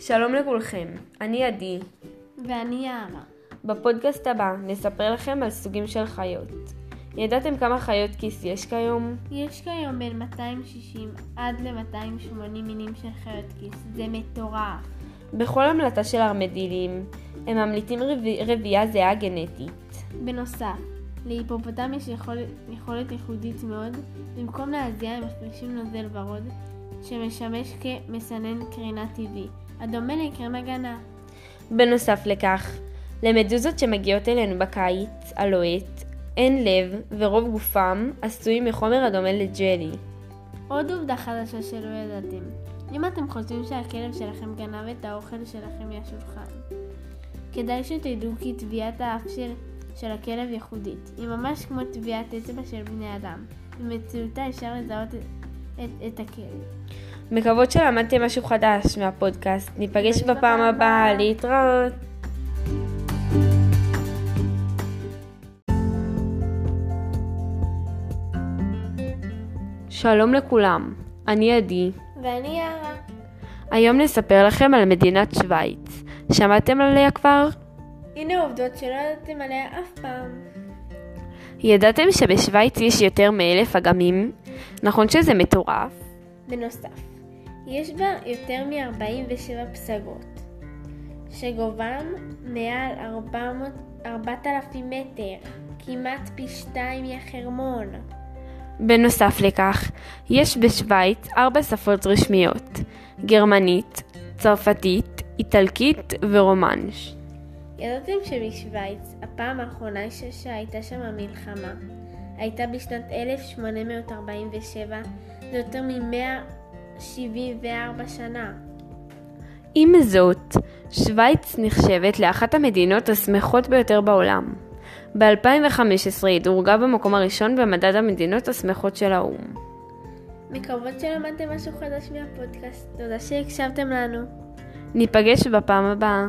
שלום לכולכם, אני עדי. ואני יערה. בפודקאסט הבא נספר לכם על סוגים של חיות. ידעתם כמה חיות כיס יש כיום? יש כיום בין 260 עד ל-280 מינים של חיות כיס, זה מטורף. בכל המלטה של ארמדילים הם ממליטים רב... רבייה זהה גנטית. בנוסף, להיפופוטם יש יכול... יכולת ייחודית מאוד, במקום להזיע הם מפרישים נוזל ורוד, שמשמש כמסנן קרינה טבעי, הדומה לקרם הגנה. בנוסף לכך, למדוזות שמגיעות אלינו בקיץ, הלוהט, אין לב ורוב גופם עשויים מחומר הדומה לג'לי. עוד עובדה חדשה שלא ידעתם, אם אתם חושבים שהכלב שלכם גנב את האוכל שלכם מהשולחן, כדאי שתדעו כי טביעת האף של, של הכלב ייחודית, היא ממש כמו טביעת אצבע של בני אדם. במציאותה אפשר לזהות את, את, את הכלב. מקוות שלמדתם משהו חדש מהפודקאסט. ניפגש בפעם הבאה, להתראות. שלום לכולם, אני עדי. ואני יערה. היום נספר לכם על מדינת שווייץ. שמעתם עליה כבר? הנה עובדות שלא ידעתם עליה אף פעם. ידעתם שבשווייץ יש יותר מאלף אגמים? נכון שזה מטורף? בנוסף, יש בה יותר מ-47 פסגות, שגובהם מעל 400, 4,000 מטר, כמעט פי שתיים מהחרמון. בנוסף לכך, יש בשווייץ ארבע שפות רשמיות גרמנית, צרפתית, איטלקית ורומנש. ידעתם שבשוויץ הפעם האחרונה שהייתה שם מלחמה הייתה בשנת 1847, זה יותר מ-174 שנה. עם זאת, שווייץ נחשבת לאחת המדינות השמחות ביותר בעולם. ב-2015 היא דורגה במקום הראשון במדד המדינות השמחות של האו"ם. מקוות שלמדתם משהו חדש מהפודקאסט, תודה שהקשבתם לנו. ניפגש בפעם הבאה.